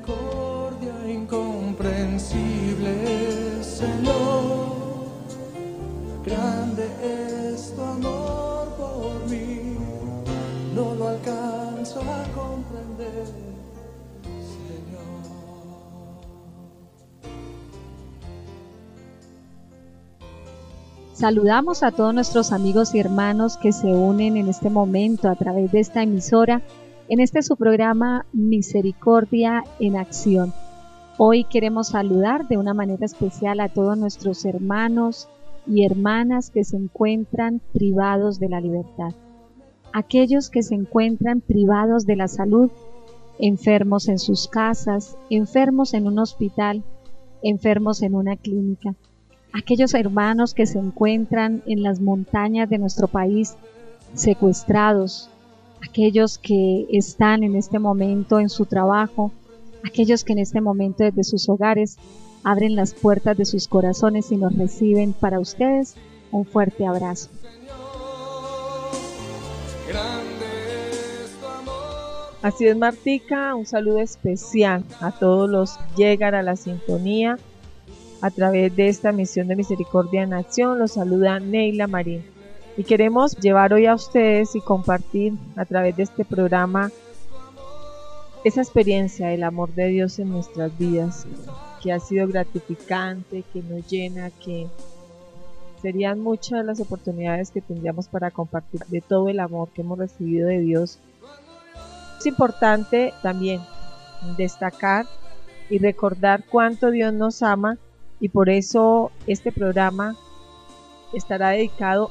misericordia incomprensible, Señor. Grande es tu amor por mí, no lo alcanzo a comprender, Señor. Saludamos a todos nuestros amigos y hermanos que se unen en este momento a través de esta emisora en este su programa Misericordia en Acción. Hoy queremos saludar de una manera especial a todos nuestros hermanos y hermanas que se encuentran privados de la libertad. Aquellos que se encuentran privados de la salud, enfermos en sus casas, enfermos en un hospital, enfermos en una clínica. Aquellos hermanos que se encuentran en las montañas de nuestro país, secuestrados, aquellos que están en este momento en su trabajo, aquellos que en este momento desde sus hogares abren las puertas de sus corazones y nos reciben para ustedes un fuerte abrazo. Así es, Martica, un saludo especial a todos los que llegan a la sintonía a través de esta misión de misericordia en acción. Los saluda Neila Marín. Y queremos llevar hoy a ustedes y compartir a través de este programa esa experiencia del amor de Dios en nuestras vidas, que ha sido gratificante, que nos llena, que serían muchas las oportunidades que tendríamos para compartir de todo el amor que hemos recibido de Dios. Es importante también destacar y recordar cuánto Dios nos ama y por eso este programa estará dedicado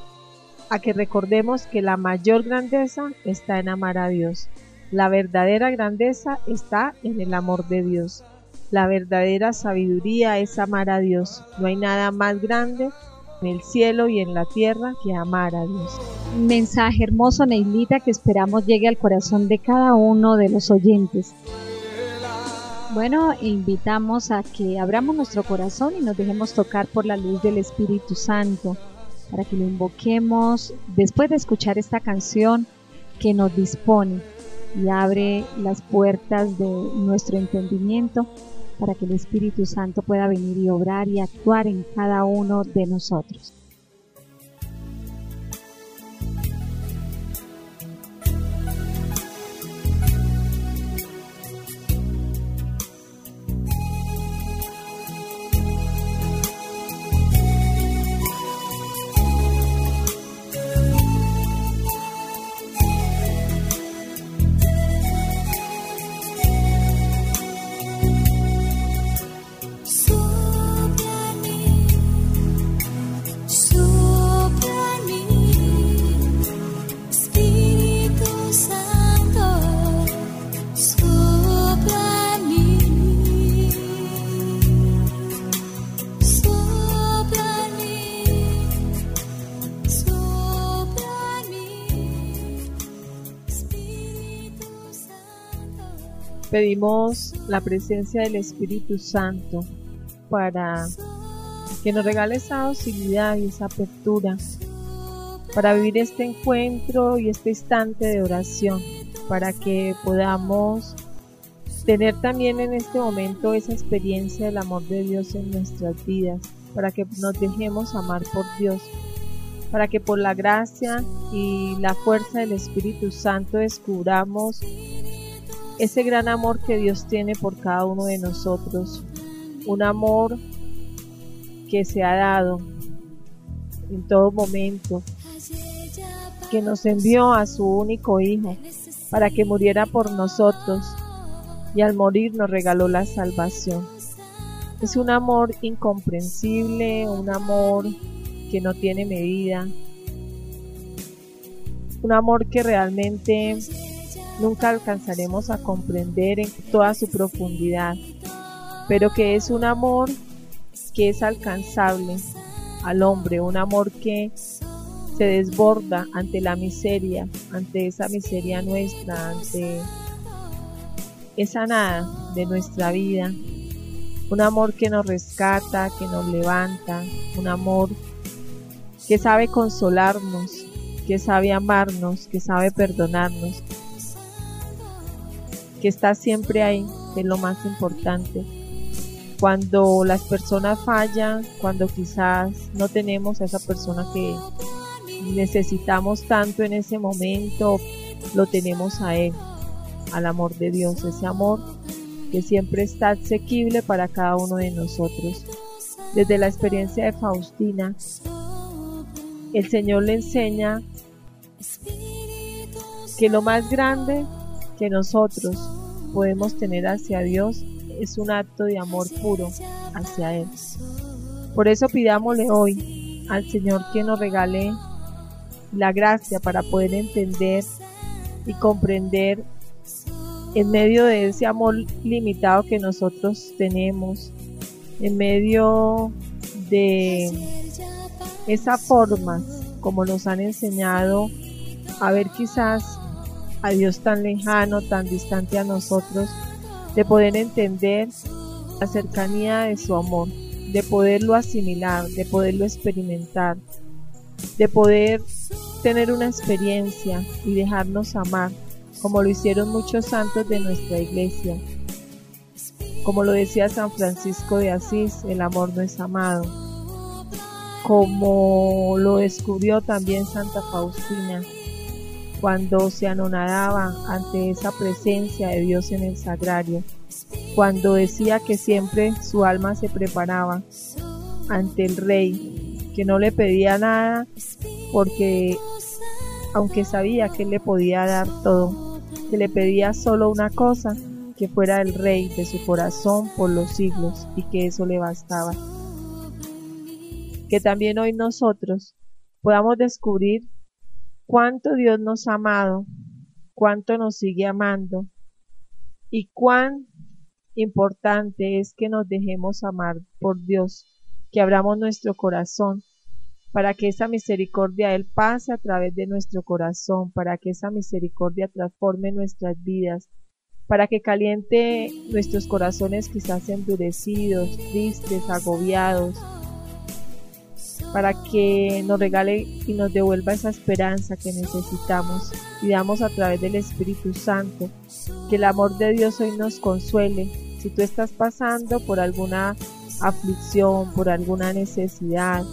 a que recordemos que la mayor grandeza está en amar a Dios. La verdadera grandeza está en el amor de Dios. La verdadera sabiduría es amar a Dios. No hay nada más grande en el cielo y en la tierra que amar a Dios. Mensaje hermoso, Neilita, que esperamos llegue al corazón de cada uno de los oyentes. Bueno, invitamos a que abramos nuestro corazón y nos dejemos tocar por la luz del Espíritu Santo para que lo invoquemos después de escuchar esta canción que nos dispone y abre las puertas de nuestro entendimiento para que el Espíritu Santo pueda venir y obrar y actuar en cada uno de nosotros. Pedimos la presencia del Espíritu Santo para que nos regale esa docilidad y esa apertura para vivir este encuentro y este instante de oración, para que podamos tener también en este momento esa experiencia del amor de Dios en nuestras vidas, para que nos dejemos amar por Dios, para que por la gracia y la fuerza del Espíritu Santo descubramos ese gran amor que Dios tiene por cada uno de nosotros, un amor que se ha dado en todo momento, que nos envió a su único Hijo para que muriera por nosotros y al morir nos regaló la salvación. Es un amor incomprensible, un amor que no tiene medida, un amor que realmente nunca alcanzaremos a comprender en toda su profundidad, pero que es un amor que es alcanzable al hombre, un amor que se desborda ante la miseria, ante esa miseria nuestra, ante esa nada de nuestra vida, un amor que nos rescata, que nos levanta, un amor que sabe consolarnos, que sabe amarnos, que sabe perdonarnos, que está siempre ahí, que es lo más importante. Cuando las personas fallan, cuando quizás no tenemos a esa persona que necesitamos tanto en ese momento, lo tenemos a Él, al amor de Dios, ese amor que siempre está asequible para cada uno de nosotros. Desde la experiencia de Faustina, el Señor le enseña que lo más grande que nosotros podemos tener hacia Dios es un acto de amor puro hacia Él. Por eso pidámosle hoy al Señor que nos regale la gracia para poder entender y comprender en medio de ese amor limitado que nosotros tenemos, en medio de esa forma como nos han enseñado a ver quizás a Dios tan lejano, tan distante a nosotros, de poder entender la cercanía de su amor, de poderlo asimilar, de poderlo experimentar, de poder tener una experiencia y dejarnos amar, como lo hicieron muchos santos de nuestra iglesia. Como lo decía San Francisco de Asís, el amor no es amado. Como lo descubrió también Santa Faustina, cuando se anonadaba ante esa presencia de Dios en el sagrario, cuando decía que siempre su alma se preparaba ante el rey, que no le pedía nada porque aunque sabía que él le podía dar todo, que le pedía solo una cosa, que fuera el rey de su corazón por los siglos y que eso le bastaba. Que también hoy nosotros podamos descubrir cuánto Dios nos ha amado, cuánto nos sigue amando y cuán importante es que nos dejemos amar por Dios, que abramos nuestro corazón para que esa misericordia Él pase a través de nuestro corazón, para que esa misericordia transforme nuestras vidas, para que caliente nuestros corazones quizás endurecidos, tristes, agobiados, para que nos regale y nos devuelva esa esperanza que necesitamos. y damos a través del Espíritu Santo que el amor de Dios hoy nos consuele. Si tú estás pasando por alguna aflicción, por alguna necesidad,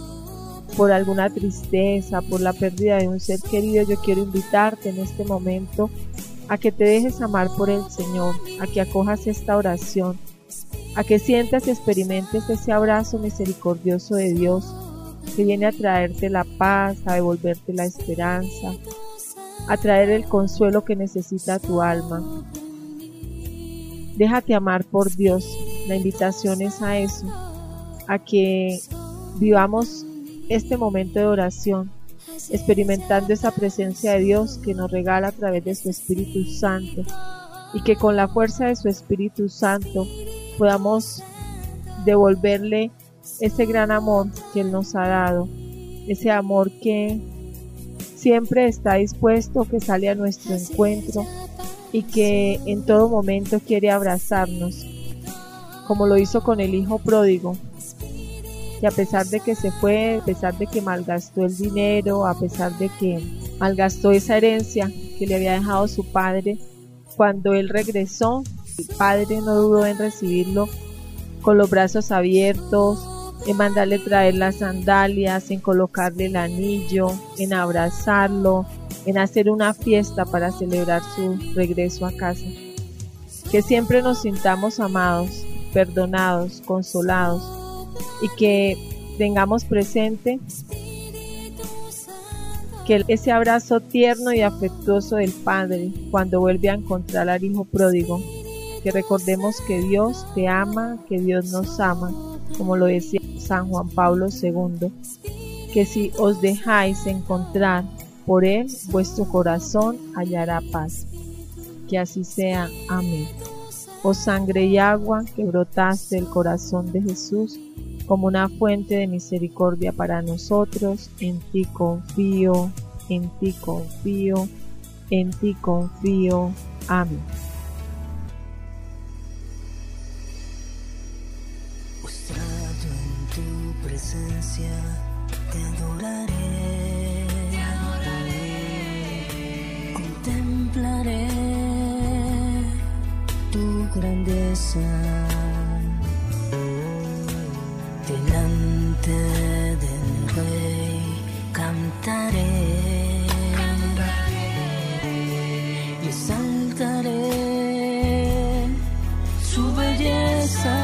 por alguna tristeza, por la pérdida de un ser querido, yo quiero invitarte en este momento a que te dejes amar por el Señor, a que acojas esta oración, a que sientas y experimentes ese abrazo misericordioso de Dios que viene a traerte la paz, a devolverte la esperanza, a traer el consuelo que necesita tu alma. Déjate amar por Dios. La invitación es a eso, a que vivamos este momento de oración, experimentando esa presencia de Dios que nos regala a través de su Espíritu Santo y que con la fuerza de su Espíritu Santo podamos devolverle ese gran amor que Él nos ha dado, ese amor que siempre está dispuesto, que sale a nuestro encuentro y que en todo momento quiere abrazarnos, como lo hizo con el Hijo pródigo, que a pesar de que se fue, a pesar de que malgastó el dinero, a pesar de que malgastó esa herencia que le había dejado su padre, cuando él regresó, el padre no dudó en recibirlo con los brazos abiertos, en mandarle traer las sandalias, en colocarle el anillo, en abrazarlo, en hacer una fiesta para celebrar su regreso a casa. Que siempre nos sintamos amados, perdonados, consolados y que tengamos presente que ese abrazo tierno y afectuoso del Padre cuando vuelve a encontrar al Hijo pródigo, recordemos que Dios te ama, que Dios nos ama, como lo decía San Juan Pablo II, que si os dejáis encontrar por Él, vuestro corazón hallará paz. Que así sea. Amén. Oh sangre y agua que brotaste del corazón de Jesús, como una fuente de misericordia para nosotros. En ti confío, en ti confío, en ti confío. Amén. Contemplaré belleza. Delante del rey cantaré. Y saltaré su belleza.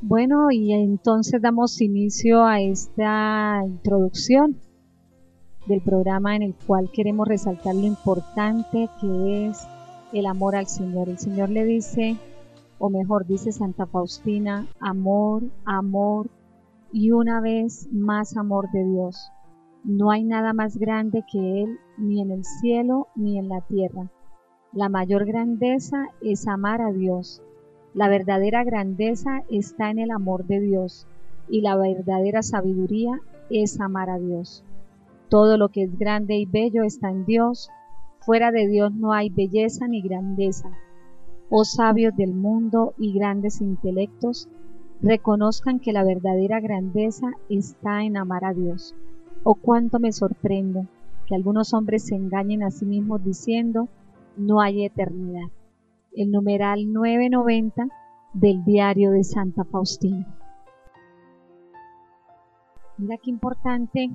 Bueno, y entonces damos inicio a esta introducción del programa en el cual queremos resaltar lo importante que es el amor al Señor. El Señor le dice, o mejor dice Santa Faustina, amor, amor y una vez más amor de Dios. No hay nada más grande que Él, ni en el cielo ni en la tierra. La mayor grandeza es amar a Dios. La verdadera grandeza está en el amor de Dios y la verdadera sabiduría es amar a Dios. Todo lo que es grande y bello está en Dios. Fuera de Dios no hay belleza ni grandeza. Oh sabios del mundo y grandes intelectos, reconozcan que la verdadera grandeza está en amar a Dios. Oh cuánto me sorprende que algunos hombres se engañen a sí mismos diciendo no hay eternidad. El numeral 990 del diario de Santa Faustina. Mira qué importante,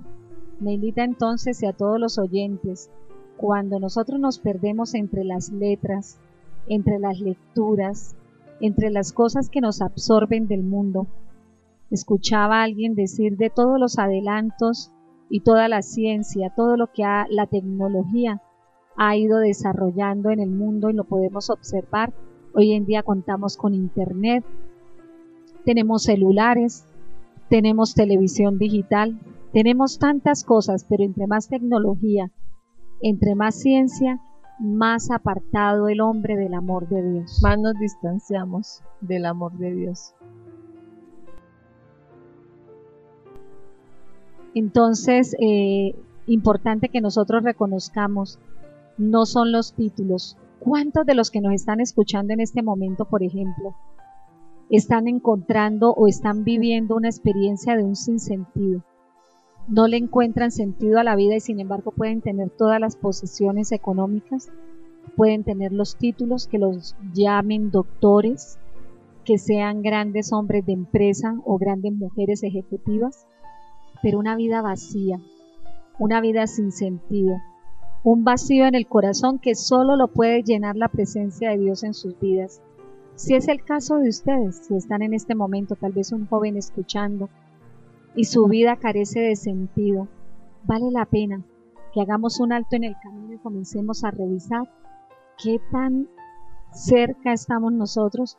Melita entonces y a todos los oyentes, cuando nosotros nos perdemos entre las letras, entre las lecturas, entre las cosas que nos absorben del mundo. Escuchaba a alguien decir de todos los adelantos y toda la ciencia, todo lo que ha, la tecnología ha ido desarrollando en el mundo y lo podemos observar. Hoy en día contamos con internet, tenemos celulares, tenemos televisión digital, tenemos tantas cosas, pero entre más tecnología, entre más ciencia, más apartado el hombre del amor de Dios. Más nos distanciamos del amor de Dios. Entonces, eh, importante que nosotros reconozcamos, no son los títulos. ¿Cuántos de los que nos están escuchando en este momento, por ejemplo, están encontrando o están viviendo una experiencia de un sinsentido? No le encuentran sentido a la vida y sin embargo pueden tener todas las posesiones económicas, pueden tener los títulos que los llamen doctores, que sean grandes hombres de empresa o grandes mujeres ejecutivas, pero una vida vacía, una vida sin sentido, un vacío en el corazón que solo lo puede llenar la presencia de Dios en sus vidas. Si es el caso de ustedes, si están en este momento, tal vez un joven escuchando y su vida carece de sentido, vale la pena que hagamos un alto en el camino y comencemos a revisar qué tan cerca estamos nosotros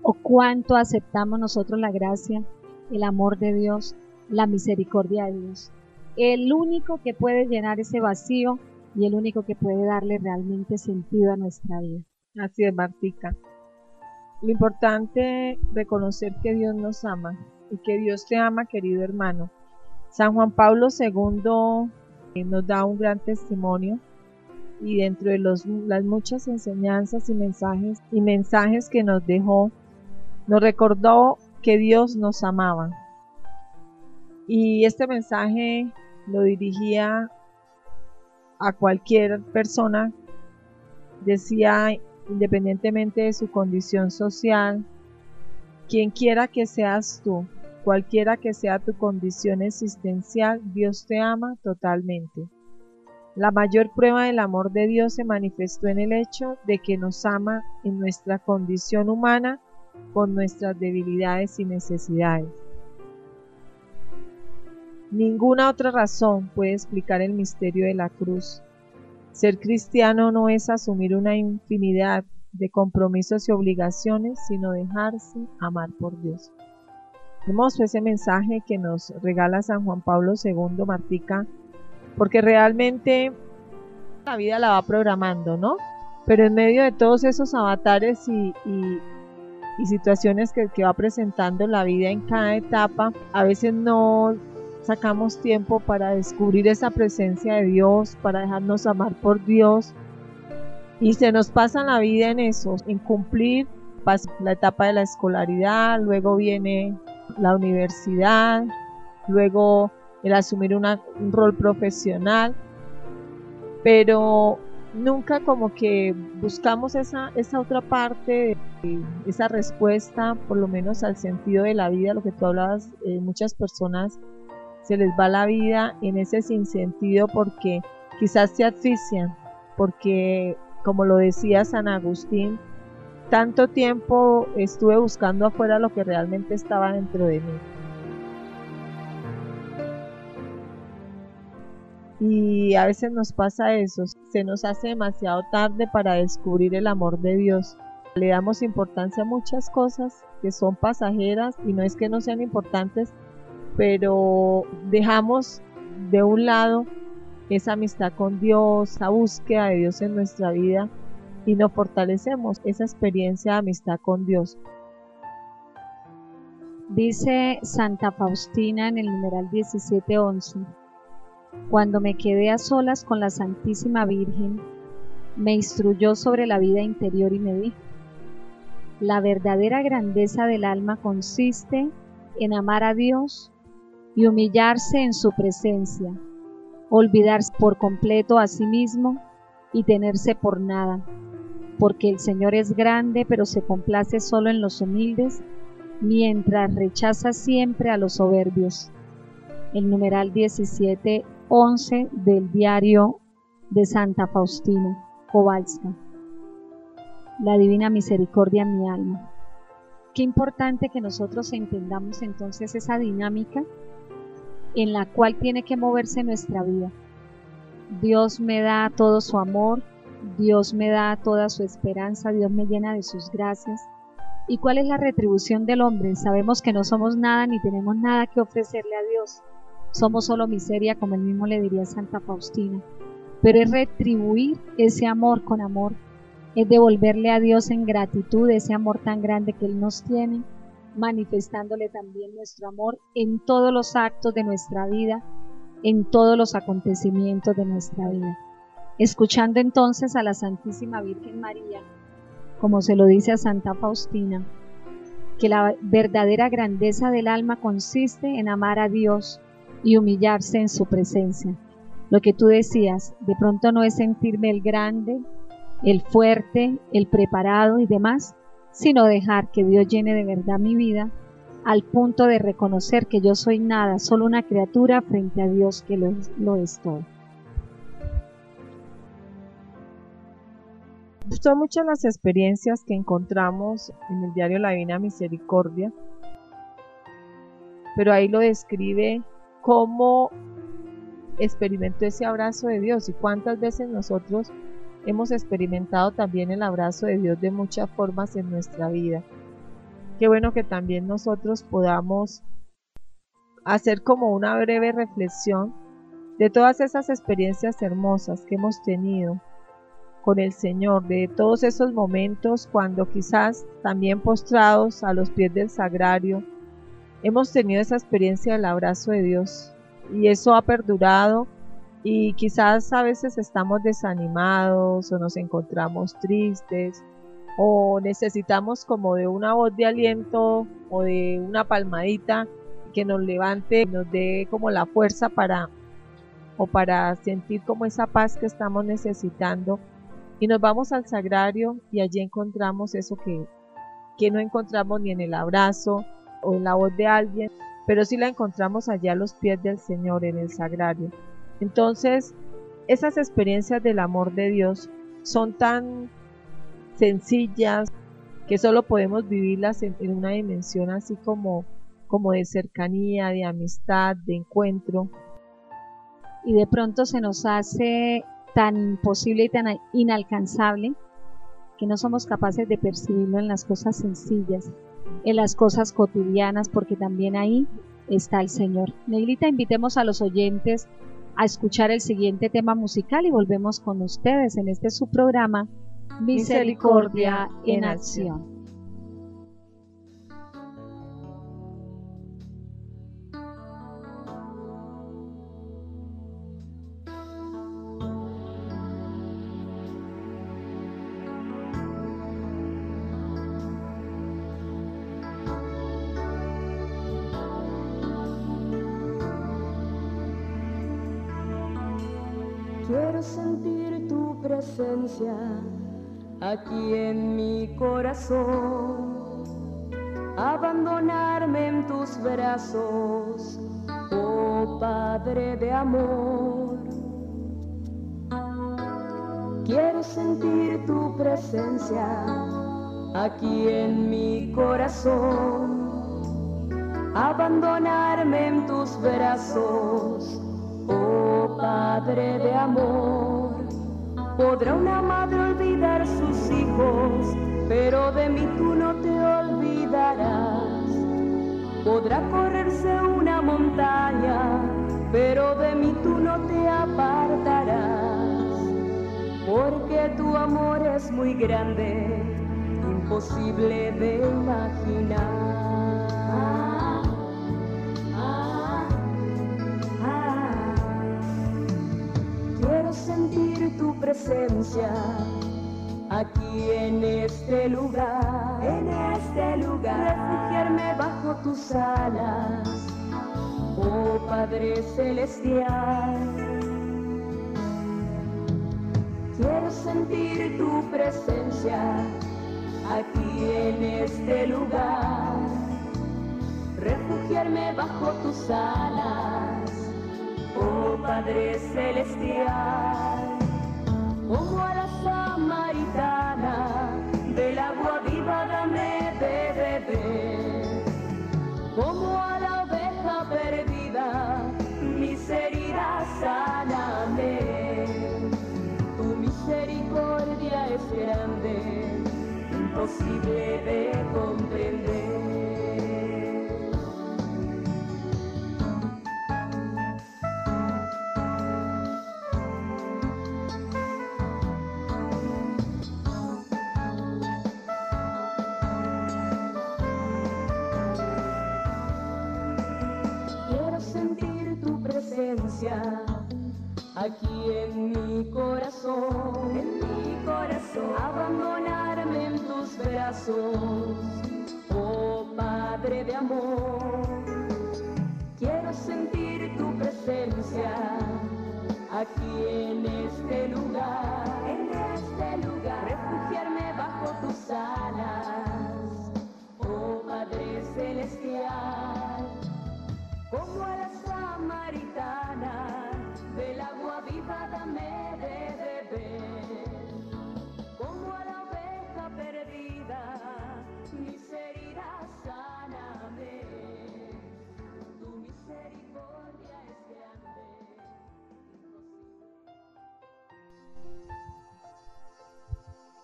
o cuánto aceptamos nosotros la gracia, el amor de Dios, la misericordia de Dios. El único que puede llenar ese vacío y el único que puede darle realmente sentido a nuestra vida. Así es, Martica. Lo importante es reconocer que Dios nos ama, y que Dios te ama, querido hermano. San Juan Pablo II eh, nos da un gran testimonio y dentro de las muchas enseñanzas y mensajes y mensajes que nos dejó, nos recordó que Dios nos amaba. Y este mensaje lo dirigía a cualquier persona, decía independientemente de su condición social, quien quiera que seas tú, cualquiera que sea tu condición existencial, Dios te ama totalmente. La mayor prueba del amor de Dios se manifestó en el hecho de que nos ama en nuestra condición humana con nuestras debilidades y necesidades. Ninguna otra razón puede explicar el misterio de la cruz. Ser cristiano no es asumir una infinidad de compromisos y obligaciones, sino dejarse amar por Dios. Vemos ese mensaje que nos regala San Juan Pablo II, Martica, porque realmente la vida la va programando, ¿no? Pero en medio de todos esos avatares y, situaciones que, que va presentando la vida en cada etapa, a veces no sacamos tiempo para descubrir esa presencia de Dios, para dejarnos amar por Dios. Y se nos pasa la vida en eso, en cumplir la etapa de la escolaridad, luego viene la universidad, luego el asumir un rol profesional, pero nunca como que buscamos esa, esa otra parte, esa respuesta, por lo menos al sentido de la vida, lo que tú hablabas, eh, muchas personas se les va la vida en ese sinsentido porque quizás se asfixian, porque como lo decía San Agustín, tanto tiempo estuve buscando afuera lo que realmente estaba dentro de mí. Y a veces nos pasa eso, se nos hace demasiado tarde para descubrir el amor de Dios. Le damos importancia a muchas cosas que son pasajeras y no es que no sean importantes, pero dejamos de un lado esa amistad con Dios, esa búsqueda de Dios en nuestra vida y nos fortalecemos esa experiencia de amistad con Dios. Dice Santa Faustina en el numeral 1711, cuando me quedé a solas con la Santísima Virgen, me instruyó sobre la vida interior y me dijo, la verdadera grandeza del alma consiste en amar a Dios y humillarse en su presencia, olvidarse por completo a sí mismo y tenerse por nada, porque el Señor es grande pero se complace solo en los humildes, mientras rechaza siempre a los soberbios. El numeral 1711 del diario de Santa Faustina Kowalska. La divina misericordia en mi alma. Qué importante que nosotros entendamos entonces esa dinámica en la cual tiene que moverse nuestra vida. Dios me da todo su amor, Dios me da toda su esperanza, Dios me llena de sus gracias. ¿Y cuál es la retribución del hombre? Sabemos que no somos nada ni tenemos nada que ofrecerle a Dios. Somos solo miseria, como él mismo le diría Santa Faustina. Pero es retribuir ese amor con amor, es devolverle a Dios en gratitud ese amor tan grande que Él nos tiene manifestándole también nuestro amor en todos los actos de nuestra vida, en todos los acontecimientos de nuestra vida. Escuchando entonces a la Santísima Virgen María, como se lo dice a Santa Faustina, que la verdadera grandeza del alma consiste en amar a Dios y humillarse en su presencia. Lo que tú decías, de pronto no es sentirme el grande, el fuerte, el preparado y demás, sino dejar que Dios llene de verdad mi vida al punto de reconocer que yo soy nada, solo una criatura frente a Dios que lo, es todo. Son muchas las experiencias que encontramos en el diario La Divina Misericordia, pero ahí lo describe cómo experimentó ese abrazo de Dios y cuántas veces nosotros hemos experimentado también el abrazo de Dios de muchas formas en nuestra vida. Qué bueno que también nosotros podamos hacer como una breve reflexión de todas esas experiencias hermosas que hemos tenido con el Señor, de todos esos momentos cuando quizás también postrados a los pies del sagrario, hemos tenido esa experiencia del abrazo de Dios. Y eso ha perdurado y quizás a veces estamos desanimados o nos encontramos tristes o necesitamos como de una voz de aliento o de una palmadita que nos levante, nos dé como la fuerza para o para sentir como esa paz que estamos necesitando y nos vamos al sagrario y allí encontramos eso que, que no encontramos ni en el abrazo o en la voz de alguien, pero sí la encontramos allá a los pies del Señor en el sagrario. Entonces, esas experiencias del amor de Dios son tan sencillas que solo podemos vivirlas en, una dimensión así como, como de cercanía, de amistad, de encuentro. Y de pronto se nos hace tan imposible y tan inalcanzable que no somos capaces de percibirlo en las cosas sencillas, en las cosas cotidianas, porque también ahí está el Señor. Neilita, invitemos a los oyentes a escuchar el siguiente tema musical y volvemos con ustedes en este su programa Misericordia en Acción. Aquí en mi corazón, abandonarme en tus brazos, oh Padre de amor. Quiero sentir tu presencia aquí en mi corazón, abandonarme en tus brazos, oh Padre de amor. Podrá una madre olvidar sus hijos, pero de mí tú no te olvidarás. Podrá correrse una montaña, pero de mí tú no te apartarás. Porque tu amor es muy grande, imposible de imaginar. Sentir tu presencia aquí en este lugar, en este lugar, refugiarme bajo tus alas, oh Padre Celestial. Quiero sentir tu presencia aquí en este lugar, refugiarme bajo tus alas oh Padre Celestial, como a la samaritana, del agua viva dame de beber, como a la oveja perdida, mis heridas sáname, tu misericordia es grande, imposible de comprender. Aquí en mi corazón, en mi corazón, abandonarme en tus brazos, oh Padre de amor. Quiero sentir tu presencia aquí en este lugar,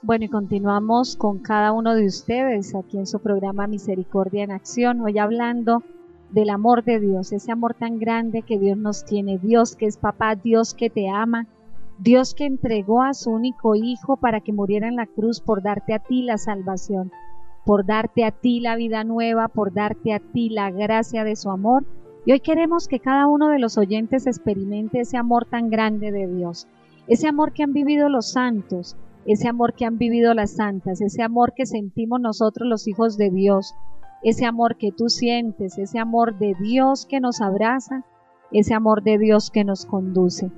Bueno, y continuamos con cada uno de ustedes aquí en su programa Misericordia en Acción, hoy hablando del amor de Dios, ese amor tan grande que Dios nos tiene, Dios que es papá, Dios que te ama, Dios que entregó a su único hijo para que muriera en la cruz por darte a ti la salvación. por darte a ti la vida nueva, por darte a ti la gracia de su amor. Y hoy queremos que cada uno de los oyentes experimente ese amor tan grande de Dios, ese amor que han vivido los santos, ese amor que han vivido las santas, ese amor que sentimos nosotros los hijos de Dios, ese amor que tú sientes, ese amor de Dios que nos abraza, ese amor de Dios que nos conduce.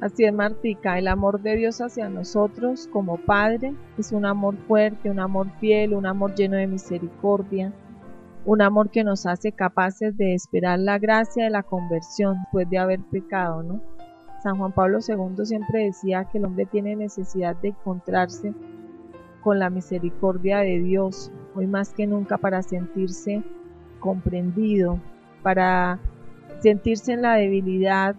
Así es, Martica, el amor de Dios hacia nosotros como Padre es un amor fuerte, un amor fiel, un amor lleno de misericordia, un amor que nos hace capaces de esperar la gracia de la conversión después de haber pecado, ¿no? San Juan Pablo II siempre decía que el hombre tiene necesidad de encontrarse con la misericordia de Dios, hoy más que nunca para sentirse comprendido, para sentirse en la debilidad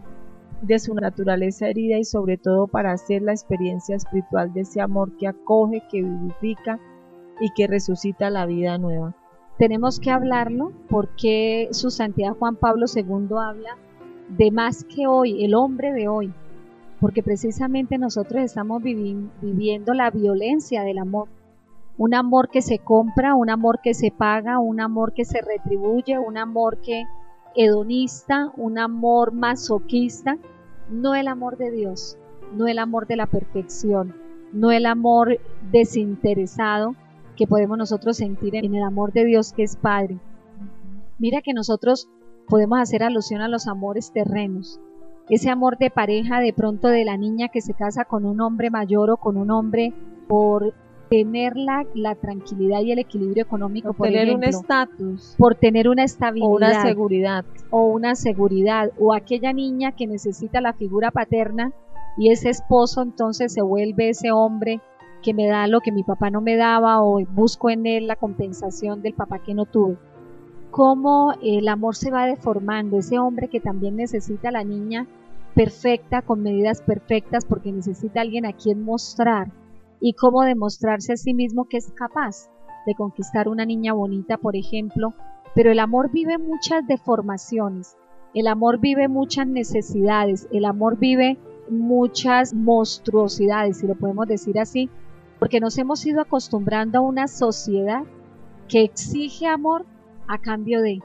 de su naturaleza herida y sobre todo para hacer la experiencia espiritual de ese amor que acoge, que vivifica y que resucita la vida nueva. Tenemos que hablarlo porque su santidad Juan Pablo II habla de más que hoy, el hombre de hoy, porque precisamente nosotros estamos viviendo la violencia del amor. Un amor que se compra, un amor que se paga, un amor que se retribuye, un amor que hedonista, un amor masoquista, no el amor de Dios, no el amor de la perfección, no el amor desinteresado que podemos nosotros sentir en el amor de Dios que es Padre. Mira que nosotros podemos hacer alusión a los amores terrenos, ese amor de pareja de pronto de la niña que se casa con un hombre mayor o con un hombre por tener la, tranquilidad y el equilibrio económico, por, tener un estatus, por tener una estabilidad, o una seguridad, o una seguridad, o aquella niña que necesita la figura paterna y ese esposo entonces se vuelve ese hombre que me da lo que mi papá no me daba o busco en él la compensación del papá que no tuve. Cómo el amor se va deformando, ese hombre que también necesita a la niña perfecta, con medidas perfectas, porque necesita alguien a quien mostrar y cómo demostrarse a sí mismo que es capaz de conquistar una niña bonita, por ejemplo, pero el amor vive muchas deformaciones, el amor vive muchas necesidades, el amor vive muchas monstruosidades, si lo podemos decir así, porque nos hemos ido acostumbrando a una sociedad que exige amor a cambio de,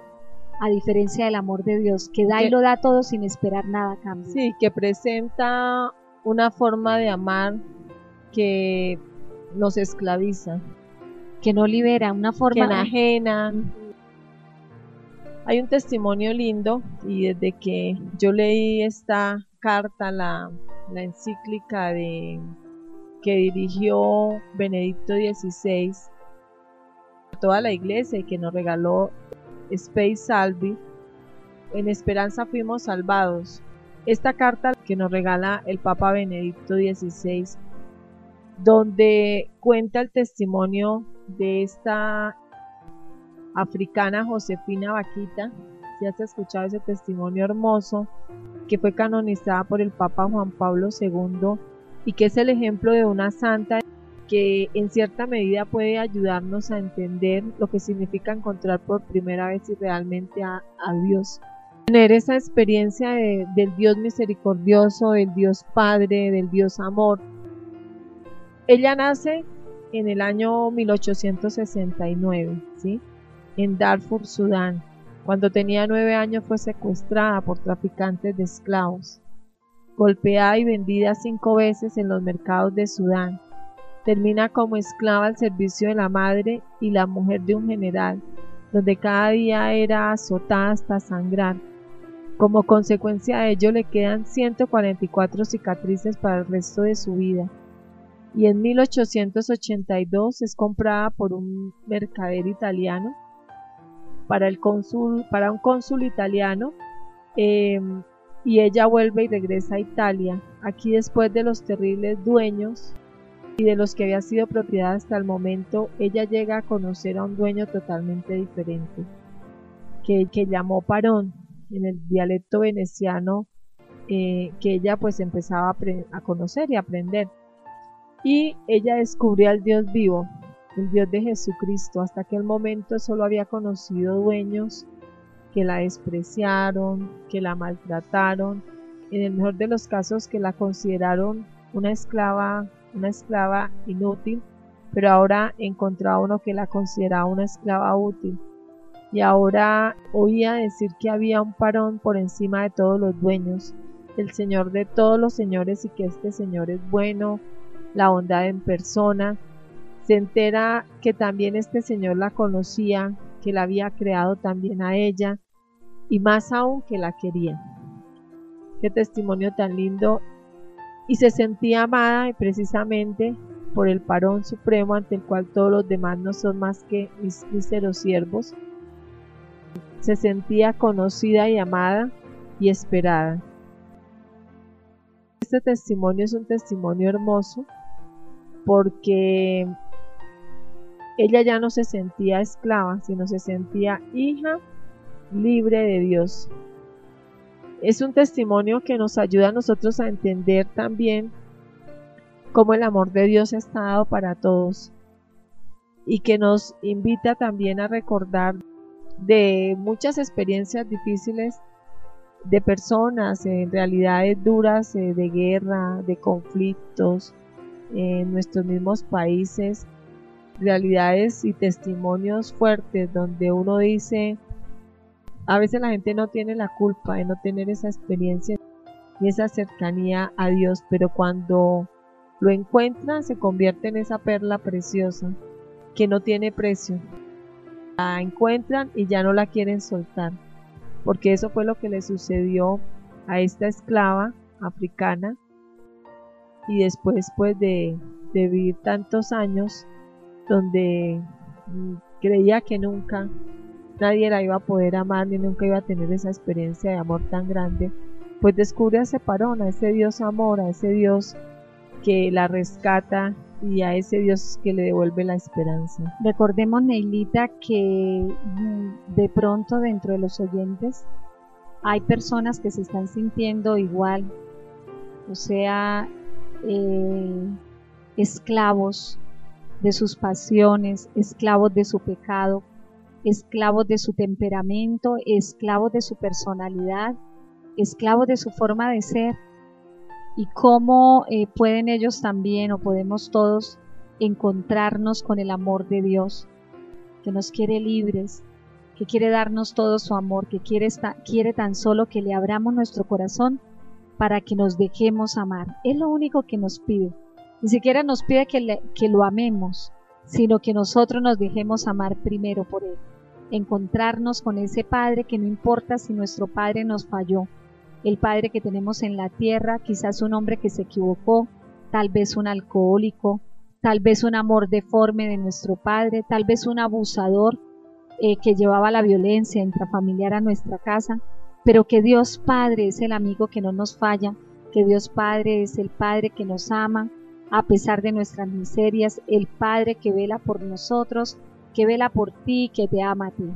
a diferencia del amor de Dios, que da y lo da todo sin esperar nada a cambio. Sí, que presenta una forma de amar que nos esclaviza. Que no libera, una forma... Que ajena. Hay un testimonio lindo y desde que yo leí esta carta, la, la encíclica de, que dirigió Benedicto XVI toda la iglesia y que nos regaló Space Salvi, en esperanza fuimos salvados. Esta carta que nos regala el Papa Benedicto XVI donde cuenta el testimonio de esta africana Josefina Vaquita. Si has escuchado ese testimonio hermoso, que fue canonizada por el Papa Juan Pablo II y que es el ejemplo de una santa que en cierta medida puede ayudarnos a entender lo que significa encontrar por primera vez y realmente a, Dios. Tener esa experiencia del Dios misericordioso, del Dios Padre, del Dios Amor, ella nace en el año 1869, ¿sí? en Darfur, Sudán. Cuando tenía nueve años fue secuestrada por traficantes de esclavos, golpeada y vendida cinco veces en los mercados de Sudán. Termina como esclava al servicio de la madre y la mujer de un general, donde cada día era azotada hasta sangrar. Como consecuencia de ello le quedan 144 cicatrices para el resto de su vida y en 1882 es comprada por un mercader italiano para, el para un cónsul italiano em, y ella vuelve y regresa a Italia. Aquí después de los terribles dueños y de los que había sido propiedad hasta el momento, ella llega a conocer a un dueño totalmente diferente, que, que llamó Parón en el dialecto veneciano eh, que ella pues empezaba a, a conocer y aprender y ella descubrió al Dios vivo, el Dios de Jesucristo. Hasta aquel momento solo había conocido dueños que la despreciaron, que la maltrataron, en el mejor de los casos que la consideraron una esclava, una esclava inútil pero ahora encontraba uno que la consideraba una esclava útil. Y ahora oía decir que había un parón por encima de todos los dueños, el Señor de todos los señores y que este Señor es bueno, la bondad en persona. Se entera que también este Señor la conocía, que la había creado también a ella y más aún que la quería. Qué testimonio tan lindo. Y se sentía amada y precisamente por el parón supremo ante el cual todos los demás no son más que mis míseros siervos. Se sentía conocida y amada y esperada. Este testimonio es un testimonio hermoso porque ella ya no se sentía esclava, sino se sentía hija libre de Dios. Es un testimonio que nos ayuda a nosotros a entender también cómo el amor de Dios está dado para todos y que nos invita también a recordar de muchas experiencias difíciles de personas en realidades duras eh, de guerra, de conflictos en nuestros mismos países, realidades y testimonios fuertes donde uno dice, a veces la gente no tiene la culpa de no tener esa experiencia y esa cercanía a Dios, pero cuando lo encuentran se convierte en esa perla preciosa que no tiene precio. La encuentran y ya no la quieren soltar, porque eso fue lo que le sucedió a esta esclava africana y después pues de, vivir tantos años donde mm, creía que nunca nadie la iba a poder amar ni nunca iba a tener esa experiencia de amor tan grande, pues descubre a ese parón, a ese Dios amor, a ese Dios que la rescata y a ese Dios que le devuelve la esperanza. Recordemos, Neilita, que mm, de pronto dentro de los oyentes hay personas que se están sintiendo igual, o sea, eh, esclavos de sus pasiones, esclavos de su pecado, esclavos de su temperamento, esclavos de su personalidad, esclavos de su forma de ser. Y cómo eh, pueden ellos también o podemos todos encontrarnos con el amor de Dios, que nos quiere libres, que quiere darnos todo su amor, que quiere, quiere tan solo que le abramos nuestro corazón para que nos dejemos amar. Es lo único que nos pide. Ni siquiera nos pide que, que lo amemos, sino que nosotros nos dejemos amar primero por Él. Encontrarnos con ese Padre que no importa si nuestro Padre nos falló. El Padre que tenemos en la tierra, quizás un hombre que se equivocó, tal vez un alcohólico, tal vez un amor deforme de nuestro Padre, tal vez un abusador eh, que llevaba la violencia intrafamiliar a nuestra casa, pero que Dios Padre es el amigo que no nos falla, que Dios Padre es el Padre que nos ama a pesar de nuestras miserias, el Padre que vela por nosotros, que vela por ti, que te ama a ti.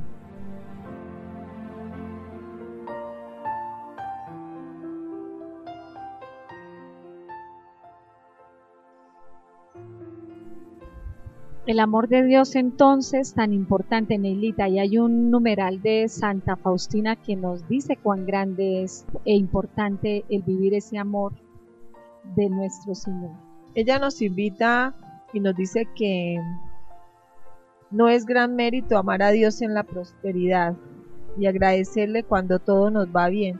El amor de Dios entonces tan importante, Neilita, y hay un numeral de Santa Faustina que nos dice cuán grande es e importante el vivir ese amor de nuestro Señor. Ella nos invita y nos dice que no es gran mérito amar a Dios en la prosperidad y agradecerle cuando todo nos va bien,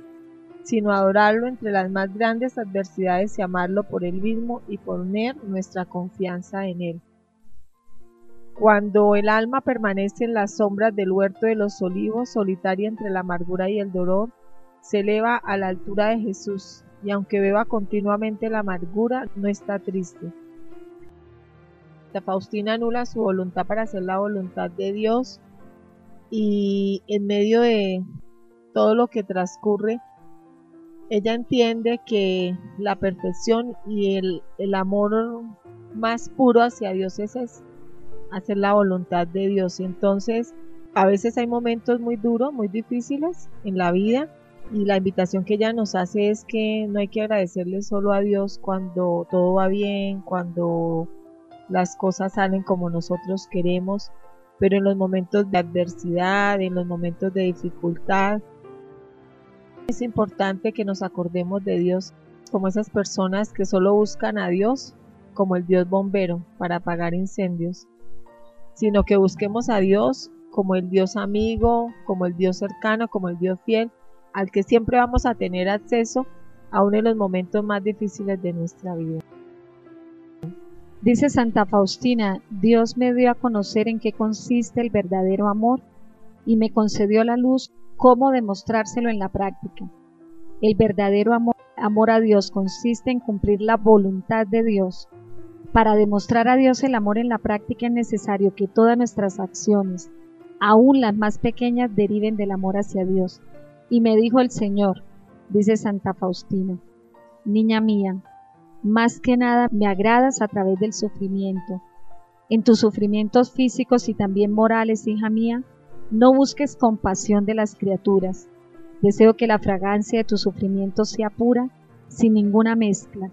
sino adorarlo entre las más grandes adversidades y amarlo por él mismo y poner nuestra confianza en él. Cuando el alma permanece en las sombras del huerto de los olivos, solitaria entre la amargura y el dolor, se eleva a la altura de Jesús, y aunque beba continuamente la amargura, no está triste. La Faustina anula su voluntad para hacer la voluntad de Dios y en medio de todo lo que transcurre, ella entiende que la perfección y el, amor más puro hacia Dios es ese hacer la voluntad de Dios. Entonces, a veces hay momentos muy duros, muy difíciles en la vida y la invitación que ella nos hace es que no hay que agradecerle solo a Dios cuando todo va bien, cuando las cosas salen como nosotros queremos, pero en los momentos de adversidad, en los momentos de dificultad, es importante que nos acordemos de Dios como esas personas que solo buscan a Dios como el Dios bombero para apagar incendios, sino que busquemos a Dios como el Dios amigo, como el Dios cercano, como el Dios fiel, al que siempre vamos a tener acceso aún en los momentos más difíciles de nuestra vida. Dice Santa Faustina, Dios me dio a conocer en qué consiste el verdadero amor y me concedió la luz cómo demostrárselo en la práctica. El verdadero amor, amor a Dios consiste en cumplir la voluntad de Dios. Para demostrar a Dios el amor en la práctica es necesario que todas nuestras acciones, aun las más pequeñas, deriven del amor hacia Dios. Y me dijo el Señor, dice Santa Faustina, Niña mía, más que nada me agradas a través del sufrimiento. En tus sufrimientos físicos y también morales, hija mía, no busques compasión de las criaturas. Deseo que la fragancia de tu sufrimiento sea pura, sin ninguna mezcla.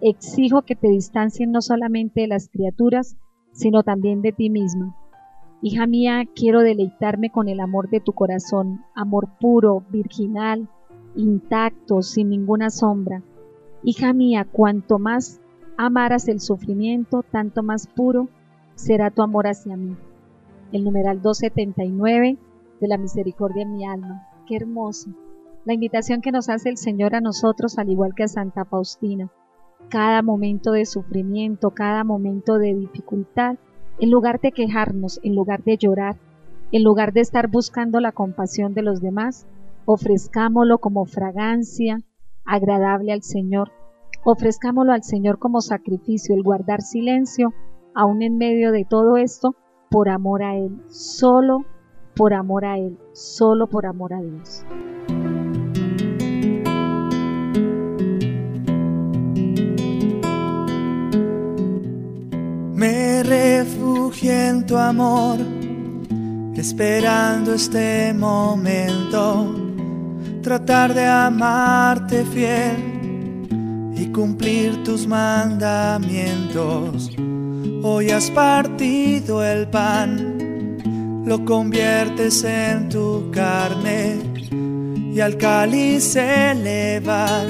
Exijo que te distancien no solamente de las criaturas, sino también de ti misma. Hija mía, quiero deleitarme con el amor de tu corazón, amor puro, virginal, intacto, sin ninguna sombra. Hija mía, cuanto más amaras el sufrimiento, tanto más puro será tu amor hacia mí. El numeral 279 de la misericordia en mi alma. Qué hermoso. La invitación que nos hace el Señor a nosotros, al igual que a Santa Faustina. Cada momento de sufrimiento, cada momento de dificultad, en lugar de quejarnos, en lugar de llorar, en lugar de estar buscando la compasión de los demás, ofrezcámoslo como fragancia agradable al Señor. Ofrezcámoslo al Señor como sacrificio, el guardar silencio, aún en medio de todo esto, por amor a Él, solo por amor a Él, solo por amor a Dios. Me refugio en tu amor, esperando este momento, tratar de amarte fiel y cumplir tus mandamientos. Hoy has partido el pan, lo conviertes en tu carne y al cáliz elevar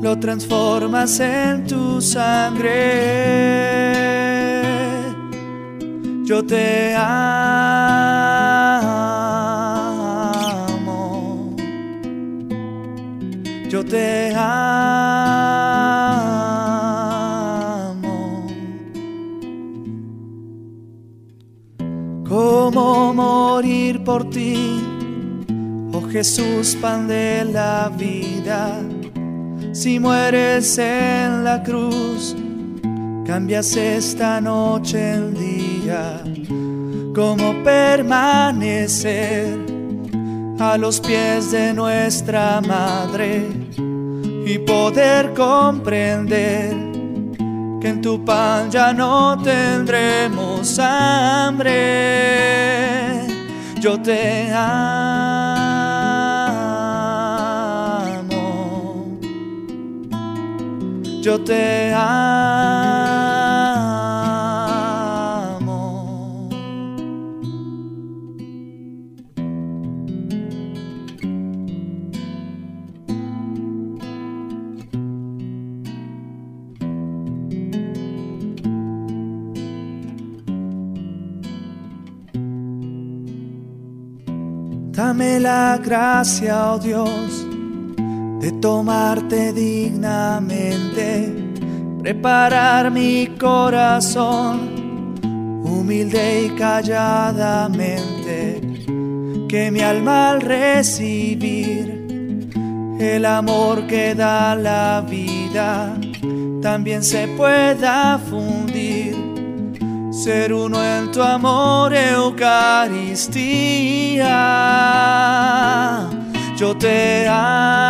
lo transformas en tu sangre yo te amo, yo te amo. ¿Cómo morir por ti? Oh Jesús, pan de la vida, si mueres en la cruz cambias esta noche el día, como permanecer a los pies de nuestra madre y poder comprender que en tu pan ya no tendremos hambre. Yo te amo. Yo te amo. Gracia, oh Dios, de tomarte dignamente, preparar mi corazón, humilde y calladamente, que mi alma al recibir el amor que da la vida, también se pueda fundir ser uno en tu amor, Eucaristía. Yo te amo.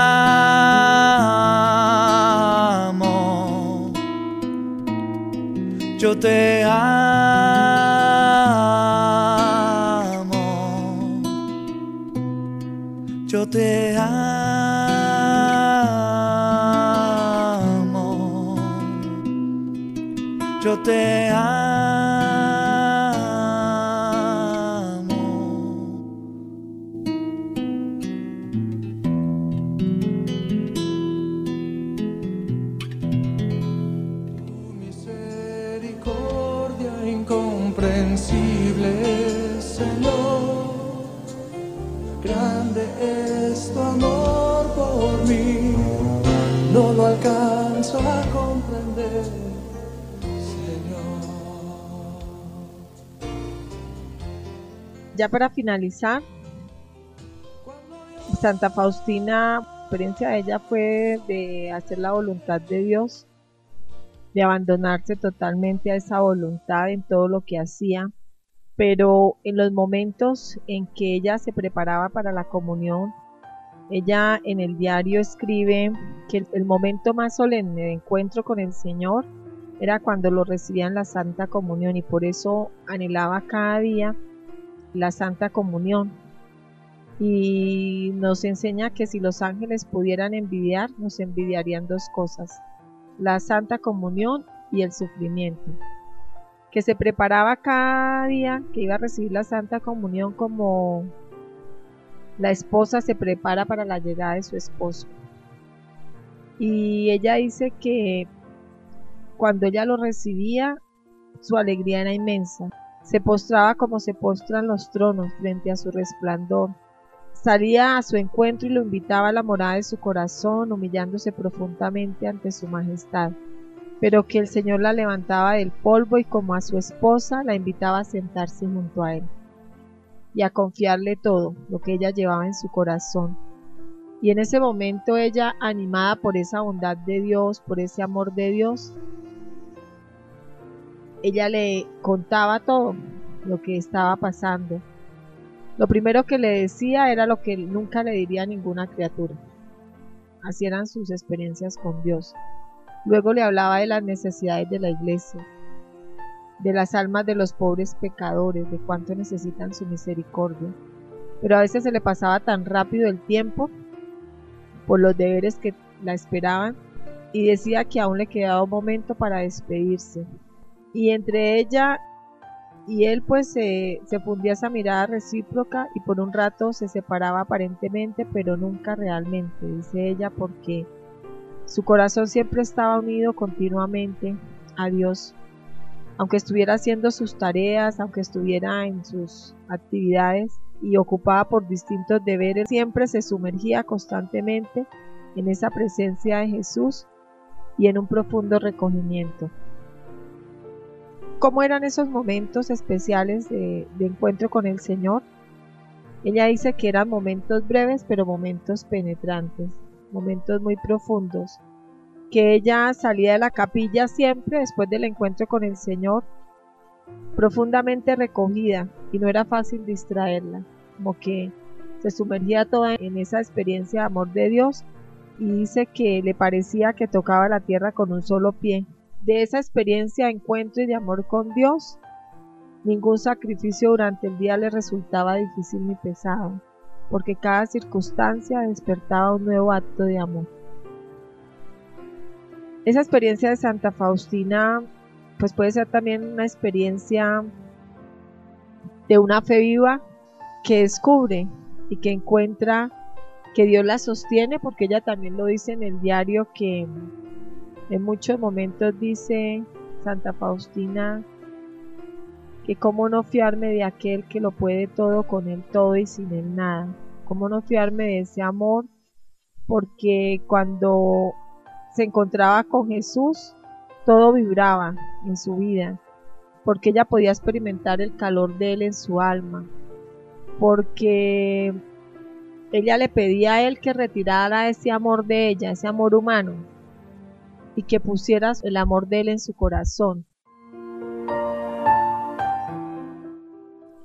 Yo te amo. Yo te amo. Yo te amo. Incomprensible, señor, grande es tu amor por mí, no lo alcanzo a comprender, señor. Ya para finalizar, Santa Faustina experiencia de ella fue de hacer la voluntad de Dios, de abandonarse totalmente a esa voluntad en todo lo que hacía, pero en los momentos en que ella se preparaba para la comunión, ella en el diario escribe que el, momento más solemne de encuentro con el Señor era cuando lo recibía en la Santa Comunión y por eso anhelaba cada día la Santa Comunión y nos enseña que si los ángeles pudieran envidiar, nos envidiarían dos cosas, la Santa Comunión y el sufrimiento. Que se preparaba cada día que iba a recibir la Santa Comunión como la esposa se prepara para la llegada de su esposo. Y ella dice que cuando ella lo recibía, su alegría era inmensa. Se postraba como se postran los tronos frente a su resplandor Salía a su encuentro y lo invitaba a la morada de su corazón, humillándose profundamente ante su majestad, pero que el Señor la levantaba del polvo y como a su esposa la invitaba a sentarse junto a él y a confiarle todo lo que ella llevaba en su corazón. Y en ese momento ella, animada por esa bondad de Dios, por ese amor de Dios, ella le contaba todo lo que estaba pasando lo primero que le decía era lo que nunca le diría a ninguna criatura. Así eran sus experiencias con Dios. Luego le hablaba de las necesidades de la iglesia, de las almas de los pobres pecadores, de cuánto necesitan su misericordia. Pero a veces se le pasaba tan rápido el tiempo por los deberes que la esperaban y decía que aún le quedaba un momento para despedirse. Y entre ella y él pues se, fundía esa mirada recíproca y por un rato se separaba aparentemente, pero nunca realmente, dice ella, porque su corazón siempre estaba unido continuamente a Dios. Aunque estuviera haciendo sus tareas, aunque estuviera en sus actividades y ocupada por distintos deberes, siempre se sumergía constantemente en esa presencia de Jesús y en un profundo recogimiento cómo eran esos momentos especiales de, encuentro con el Señor. Ella dice que eran momentos breves, pero momentos penetrantes, momentos muy profundos, que ella salía de la capilla siempre después del encuentro con el Señor, profundamente recogida y no era fácil distraerla, como que se sumergía toda en esa experiencia de amor de Dios y dice que le parecía que tocaba la tierra con un solo pie, de esa experiencia de encuentro y de amor con Dios, ningún sacrificio durante el día le resultaba difícil ni pesado, porque cada circunstancia despertaba un nuevo acto de amor. Esa experiencia de Santa Faustina pues puede ser también una experiencia de una fe viva que descubre y que encuentra que Dios la sostiene, porque ella también lo dice en el diario que en muchos momentos dice Santa Faustina que cómo no fiarme de aquel que lo puede todo con él todo y sin él nada. Cómo no fiarme de ese amor porque cuando se encontraba con Jesús todo vibraba en su vida porque ella podía experimentar el calor de él en su alma porque ella le pedía a él que retirara ese amor de ella, ese amor humano, y que pusieras el amor de Él en su corazón.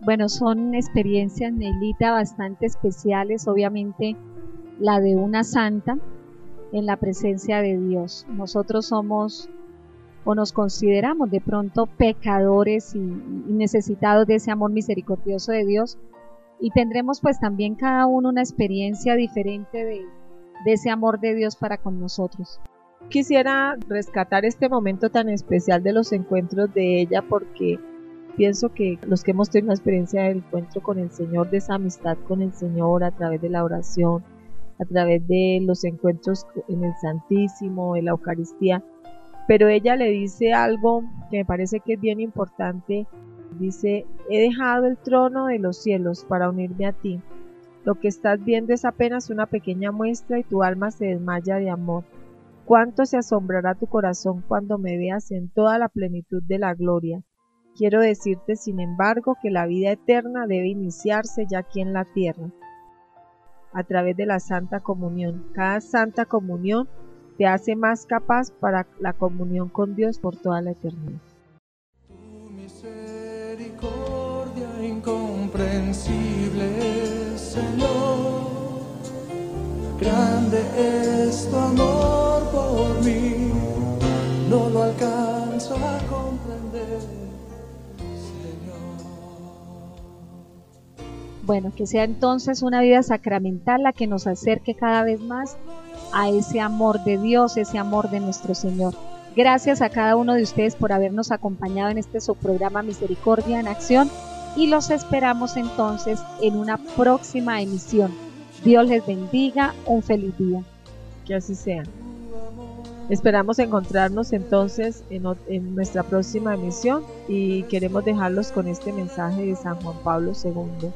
Bueno, son experiencias, Nelita, bastante especiales, obviamente la de una santa en la presencia de Dios. Nosotros somos o nos consideramos de pronto pecadores y, necesitados de ese amor misericordioso de Dios y tendremos pues también cada uno una experiencia diferente de ese amor de Dios para con nosotros. Quisiera rescatar este momento tan especial de los encuentros de ella porque pienso que los que hemos tenido la experiencia del encuentro con el Señor, de esa amistad con el Señor a través de la oración, a través de los encuentros en el Santísimo, en la Eucaristía, pero ella le dice algo que me parece que es bien importante Dice, he dejado el trono de los cielos para unirme a ti. Lo que estás viendo es apenas una pequeña muestra y tu alma se desmaya de amor. Cuánto se asombrará tu corazón cuando me veas en toda la plenitud de la gloria. Quiero decirte, sin embargo, que la vida eterna debe iniciarse ya aquí en la tierra, a través de la Santa Comunión. Cada Santa Comunión te hace más capaz para la comunión con Dios por toda la eternidad. incomprensible, Señor. Grande es tu amor por mí, no lo alcanzo a comprender, Señor. Bueno, que sea entonces una vida sacramental la que nos acerque cada vez más a ese amor de Dios, ese amor de nuestro Señor. Gracias a cada uno de ustedes por habernos acompañado en este subprograma Misericordia en Acción y los esperamos entonces en una próxima emisión. Dios les bendiga, un feliz día. Que así sea. Esperamos encontrarnos entonces en, nuestra próxima emisión y queremos dejarlos con este mensaje de San Juan Pablo II.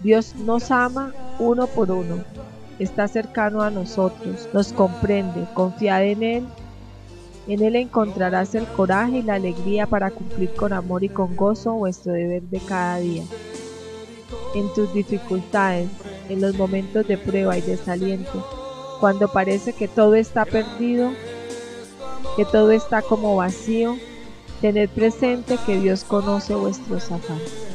Dios nos ama uno por uno, está cercano a nosotros, nos comprende, confiad en Él en él encontrarás el coraje y la alegría para cumplir con amor y con gozo vuestro deber de cada día. En tus dificultades, en los momentos de prueba y desaliento, cuando parece que todo está perdido, que todo está como vacío, tened presente que Dios conoce vuestros afanes.